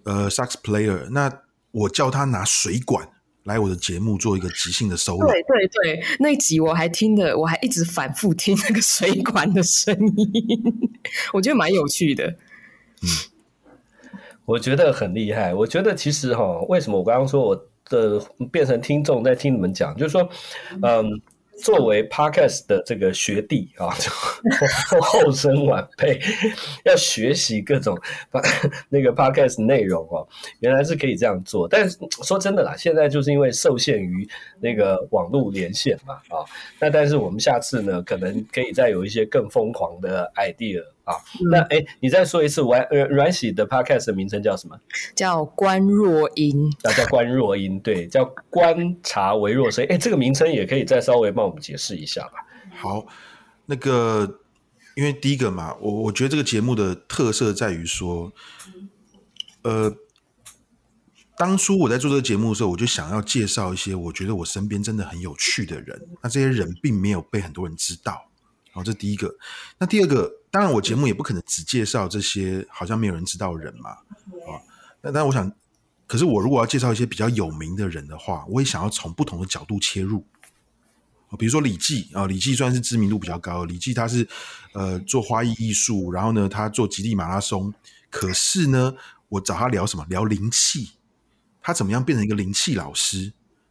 呃萨克斯 player。那我叫他拿水管。来我的节目做一个即兴的 solo。对对对，那一集我还听的，我还一直反复听那个水管的声音，我觉得蛮有趣的。嗯，我觉得很厉害。我觉得其实哈，为什么我刚刚说我的变成听众在听你们讲，就是说，嗯。作为 Podcast 的这个学弟啊，就 后生晚辈要学习各种那个 Podcast 内容哦，原来是可以这样做。但是说真的啦，现在就是因为受限于那个网络连线嘛啊，那但是我们下次呢，可能可以再有一些更疯狂的 idea。啊，那哎，你再说一次，阮呃阮喜的 podcast 的名称叫什么？叫观若音，啊叫观若音，对，叫观察微若声。哎，这个名称也可以再稍微帮我们解释一下吧。好，那个因为第一个嘛，我我觉得这个节目的特色在于说，呃，当初我在做这个节目的时候，我就想要介绍一些我觉得我身边真的很有趣的人，那这些人并没有被很多人知道。好，这第一个。那第二个。当然，我节目也不可能只介绍这些好像没有人知道的人嘛，啊，那当然我想，可是我如果要介绍一些比较有名的人的话，我也想要从不同的角度切入，比如说李记啊，李记算是知名度比较高，李记他是呃做花艺艺术，然后呢他做极地马拉松，可是呢我找他聊什么？聊灵气，他怎么样变成一个灵气老师？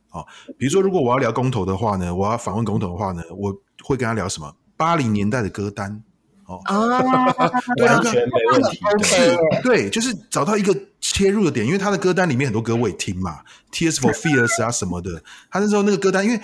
啊，比如说如果我要聊公投的话呢，我要访问公投的话呢，我会跟他聊什么？八零年代的歌单。哦啊，完全没问题。是，对，就是找到一个切入的点，因为他的歌单里面很多歌我也听嘛，Tears for Fears 啊什么的。他那时候那个歌单，因为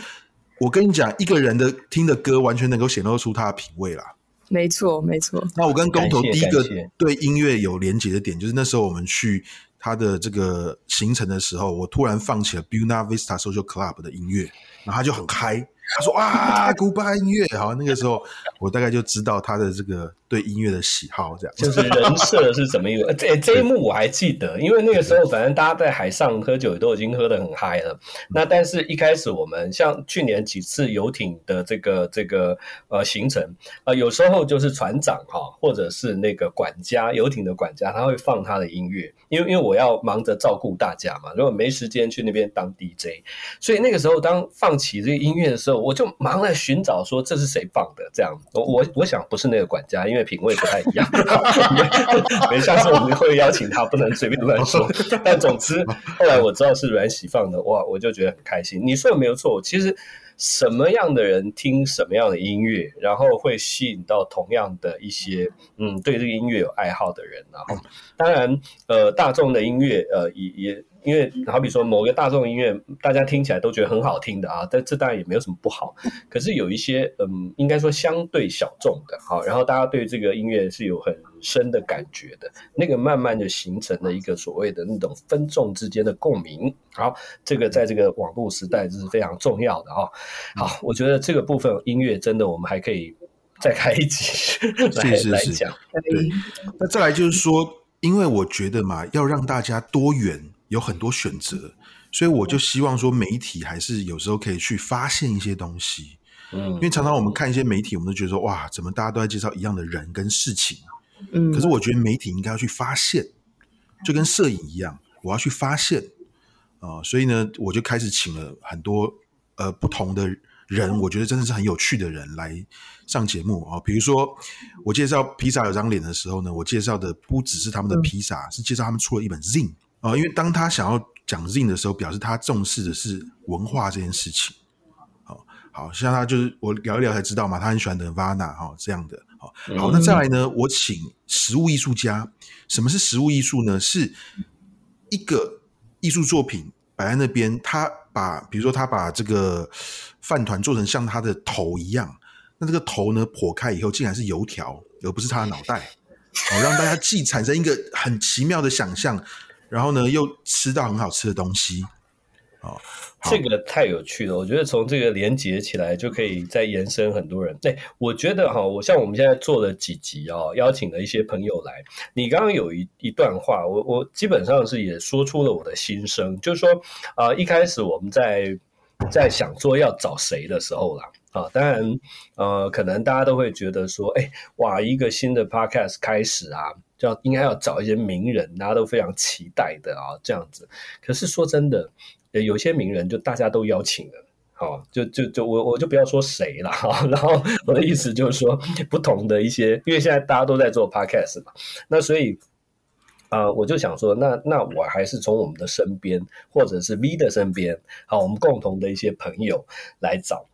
我跟你讲，一个人的听的歌完全能够显露出他的品味啦。没错，没错。那我跟工头第一个对音乐有连接的点，就是那时候我们去他的这个行程的时候，我突然放起了 Buena Vista Social Club 的音乐，然后他就很嗨。他说啊古巴音乐，好，那个时候我大概就知道他的这个对音乐的喜好，这样就是人设是怎么一个。这这一幕我还记得，因为那个时候反正大家在海上喝酒都已经喝得很嗨了。那但是一开始我们像去年几次游艇的这个这个呃行程啊、呃，有时候就是船长哈，或者是那个管家，游艇的管家，他会放他的音乐，因为因为我要忙着照顾大家嘛，如果没时间去那边当 DJ，所以那个时候当放起这个音乐的时候。我就忙来寻找，说这是谁放的？这样，我我我想不是那个管家，因为品味不太一样。没下次我们会邀请他，不能随便乱说。但总之，后来我知道是阮喜放的，哇，我就觉得很开心。你说的没有错，其实什么样的人听什么样的音乐，然后会吸引到同样的一些嗯对这个音乐有爱好的人。然后当然呃大众的音乐呃也也。因为好比说某个大众音乐，大家听起来都觉得很好听的啊，但这当然也没有什么不好。可是有一些嗯，应该说相对小众的，好，然后大家对这个音乐是有很深的感觉的，那个慢慢就形成了一个所谓的那种分众之间的共鸣。好，这个在这个网络时代这是非常重要的啊。好，我觉得这个部分音乐真的我们还可以再开一集 来是是是来讲。对，那再来就是说，因为我觉得嘛，要让大家多元。有很多选择，所以我就希望说，媒体还是有时候可以去发现一些东西。嗯，因为常常我们看一些媒体，我们都觉得说，哇，怎么大家都在介绍一样的人跟事情？嗯，可是我觉得媒体应该要去发现，就跟摄影一样，我要去发现啊，呃，所以呢，我就开始请了很多呃不同的人，我觉得真的是很有趣的人来上节目啊。比如说，我介绍披萨有张脸的时候呢，我介绍的不只是他们的披萨，是介绍他们出了一本 Zine。啊，因为当他想要讲 zin 的时候，表示他重视的是文化这件事情。好，好像他就是我聊一聊才知道嘛，他很喜欢 Nirvana 哈这样的。好，好，那再来呢，我请实物艺术家。什么是实物艺术呢？是一个艺术作品摆在那边，他把比如说他把这个饭团做成像他的头一样，那这个头呢剖开以后，竟然是油条，而不是他的脑袋。好，让大家既产生一个很奇妙的想象。然后呢，又吃到很好吃的东西，哦，这个太有趣了。我觉得从这个连接起来，就可以再延伸很多人。对，我觉得哈，我像我们现在做了几集哦，邀请了一些朋友来。你刚刚有一一段话，我我基本上是也说出了我的心声，就是说啊、一开始我们在在想说要找谁的时候啦，啊，当然呃，可能大家都会觉得说，哎，哇，一个新的 podcast 开始啊。要应该要找一些名人，大家都非常期待的啊，这样子。可是说真的，有些名人就大家都邀请了，好，就就就我我就不要说谁了哈。然后我的意思就是说，不同的一些，因为现在大家都在做 podcast 嘛，那所以。啊、我就想说，那那我还是从我们的身边，或者是 V 的身边，好，我们共同的一些朋友来找，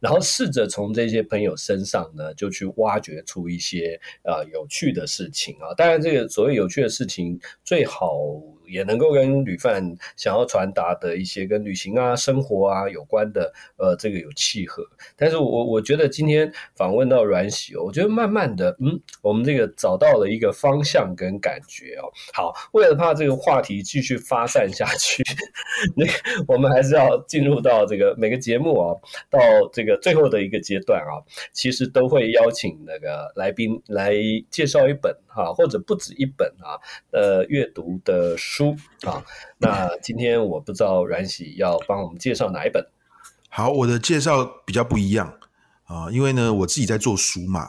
然后试着从这些朋友身上呢，就去挖掘出一些呃有趣的事情啊。当然，这个所谓有趣的事情，最好。也能够跟旅饭想要传达的一些跟旅行啊、生活啊有关的，呃，这个有契合。但是我我觉得今天访问到阮喜，我觉得慢慢的，嗯，我们这个找到了一个方向跟感觉哦。好，为了怕这个话题继续发散下去，那我们还是要进入到这个每个节目啊，到这个最后的一个阶段啊，其实都会邀请那个来宾来介绍一本。啊，或者不止一本啊，呃，阅读的书啊。那今天我不知道阮喜要帮我们介绍哪一本。好，我的介绍比较不一样啊，因为呢，我自己在做书嘛，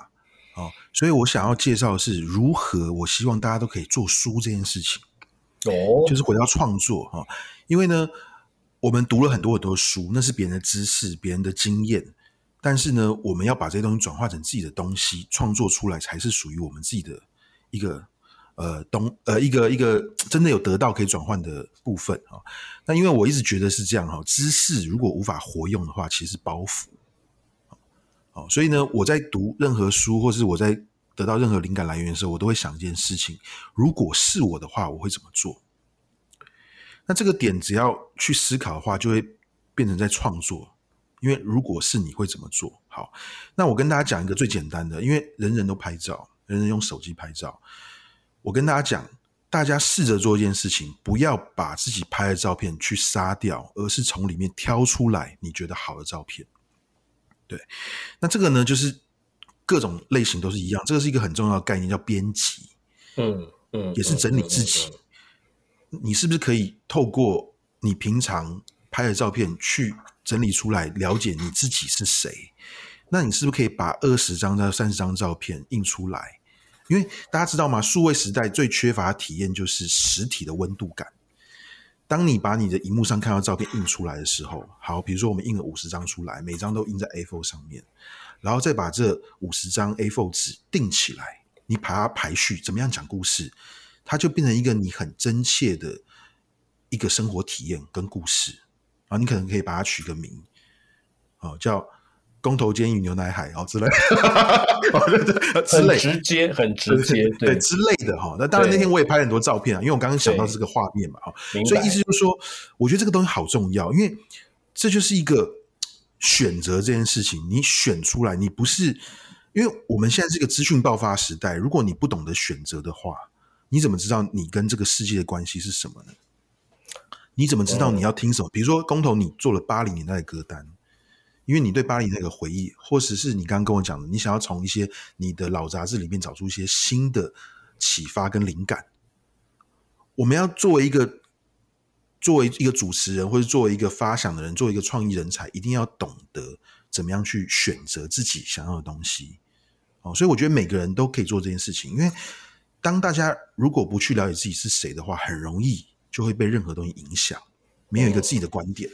啊，所以我想要介绍的是如何，我希望大家都可以做书这件事情。哦，就是回到创作啊，因为呢，我们读了很多很多书，那是别人的知识，别人的经验。但是呢，我们要把这些东西转化成自己的东西，创作出来才是属于我们自己的。一个呃东呃一个一个真的有得到可以转换的部分啊，那因为我一直觉得是这样哈，知识如果无法活用的话，其实包袱。好，所以呢，我在读任何书或是我在得到任何灵感来源的时候，我都会想一件事情：如果是我的话，我会怎么做？那这个点只要去思考的话，就会变成在创作。因为如果是你会怎么做？好，那我跟大家讲一个最简单的，因为人人都拍照。人人用手机拍照，我跟大家讲，大家试着做一件事情，不要把自己拍的照片去杀掉，而是从里面挑出来你觉得好的照片。对，那这个呢，就是各种类型都是一样，这个是一个很重要的概念，叫编辑。嗯嗯，也是整理自己。你是不是可以透过你平常拍的照片去整理出来，了解你自己是谁？那你是不是可以把二十张到三十张照片印出来？因为大家知道吗？数位时代最缺乏体验就是实体的温度感。当你把你的荧幕上看到照片印出来的时候，好，比如说我们印了五十张出来，每张都印在 A4 上面，然后再把这五十张 A4 纸订起来，你把它排序，怎么样讲故事，它就变成一个你很真切的一个生活体验跟故事啊。你可能可以把它取个名。哦，叫公头监狱牛奶海哦之类的，之类直接很直接对，之类的哈。那当然那天我也拍了很多照片啊，因为我刚刚想到这个画面嘛哈，所以意思就是说，我觉得这个东西好重要，因为这就是一个选择这件事情，你选出来，你不是。因为我们现在是一个资讯爆发时代，如果你不懂得选择的话，你怎么知道你跟这个世界的关系是什么呢？你怎么知道你要听什么？比如说，工头你做了八零年代的歌单，因为你对巴黎那个回忆，或者是你刚刚跟我讲的，你想要从一些你的老杂志里面找出一些新的启发跟灵感。我们要作为一个作为一个主持人，或者作为一个发想的人，作为一个创意人才，一定要懂得怎么样去选择自己想要的东西。哦所以我觉得每个人都可以做这件事情，因为当大家如果不去了解自己是谁的话，很容易就会被任何东西影响，没有一个自己的观点。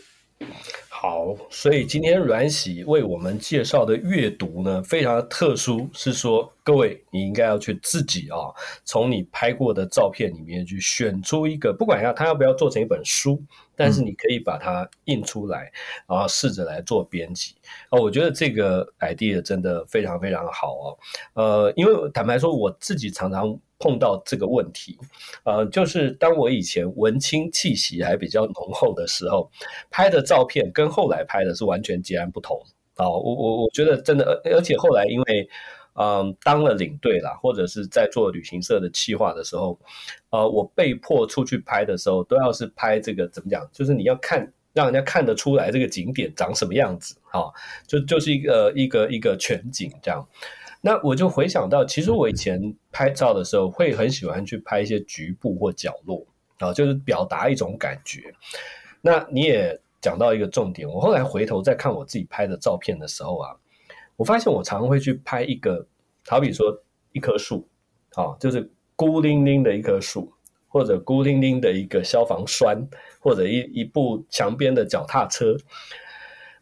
好，所以今天阮喜为我们介绍的阅读呢，非常的特殊，是说各位你应该要去自己啊，从你拍过的照片里面去选出一个，不管要他要不要做成一本书。但是你可以把它印出来，然后试着来做编辑。哦，我觉得这个 idea 真的非常非常好哦。呃，因为坦白说，我自己常常碰到这个问题。呃，就是当我以前文青气息还比较浓厚的时候，拍的照片跟后来拍的是完全截然不同。啊，我我我觉得真的，而而且后来因为。嗯，当了领队啦，或者是在做旅行社的企划的时候，呃，我被迫出去拍的时候，都要是拍这个怎么讲？就是你要看，让人家看得出来这个景点长什么样子，哈，就就是一个一个一个全景这样。那我就回想到，其实我以前拍照的时候，会很喜欢去拍一些局部或角落，啊，就是表达一种感觉。那你也讲到一个重点，我后来回头再看我自己拍的照片的时候啊。我发现我常会去拍一个，好比说一棵树，啊，就是孤零零的一棵树，或者孤零零的一个消防栓，或者一一部墙边的脚踏车。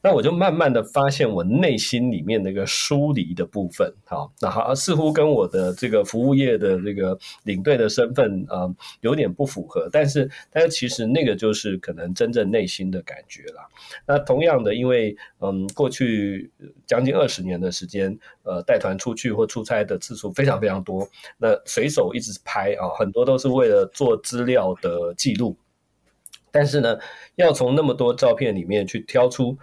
那我就慢慢的发现，我内心里面那个疏离的部分，好，那好，似乎跟我的这个服务业的这个领队的身份啊、有点不符合。但是，但是其实那个就是可能真正内心的感觉啦。那同样的，因为嗯，过去将近二十年的时间，呃，带团出去或出差的次数非常非常多，那随手一直拍啊，很多都是为了做资料的记录。但是呢，要从那么多照片里面去挑出。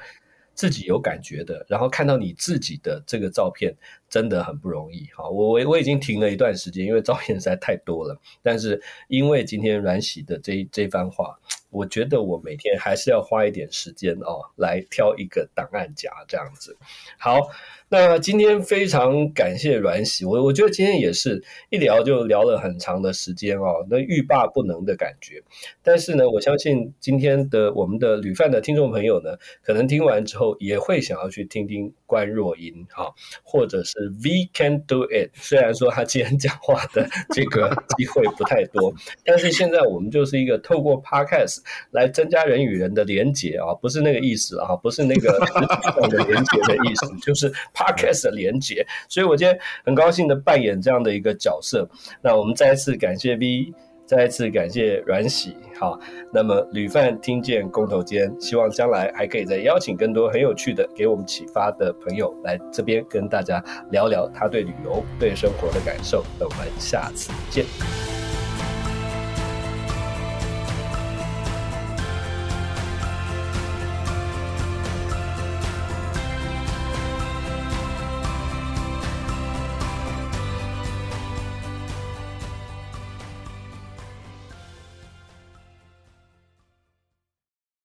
自己有感觉的，然后看到你自己的这个照片，真的很不容易。好，我我我已经停了一段时间，因为照片实在太多了。但是因为今天阮喜的这这番话，我觉得我每天还是要花一点时间哦，来挑一个档案夹这样子。好。那今天非常感谢阮喜，我我觉得今天也是一聊就聊了很长的时间哦，那欲罢不能的感觉。但是呢，我相信今天的我们的旅饭的听众朋友呢，可能听完之后也会想要去听听关若英哈，或者是 We Can Do It。虽然说他今天讲话的这个机会不太多，但是现在我们就是一个透过 Podcast 来增加人与人的连结啊，不是那个意思啊，不是那个实际上的连结的意思，就是。Podcast 的连结，所以我今天很高兴的扮演这样的一个角色。那我们再一次感谢 V，再一次感谢阮喜。好，那么旅范听见公投间，希望将来还可以再邀请更多很有趣的、给我们启发的朋友来这边跟大家聊聊他对旅游、对生活的感受。那我们下次见。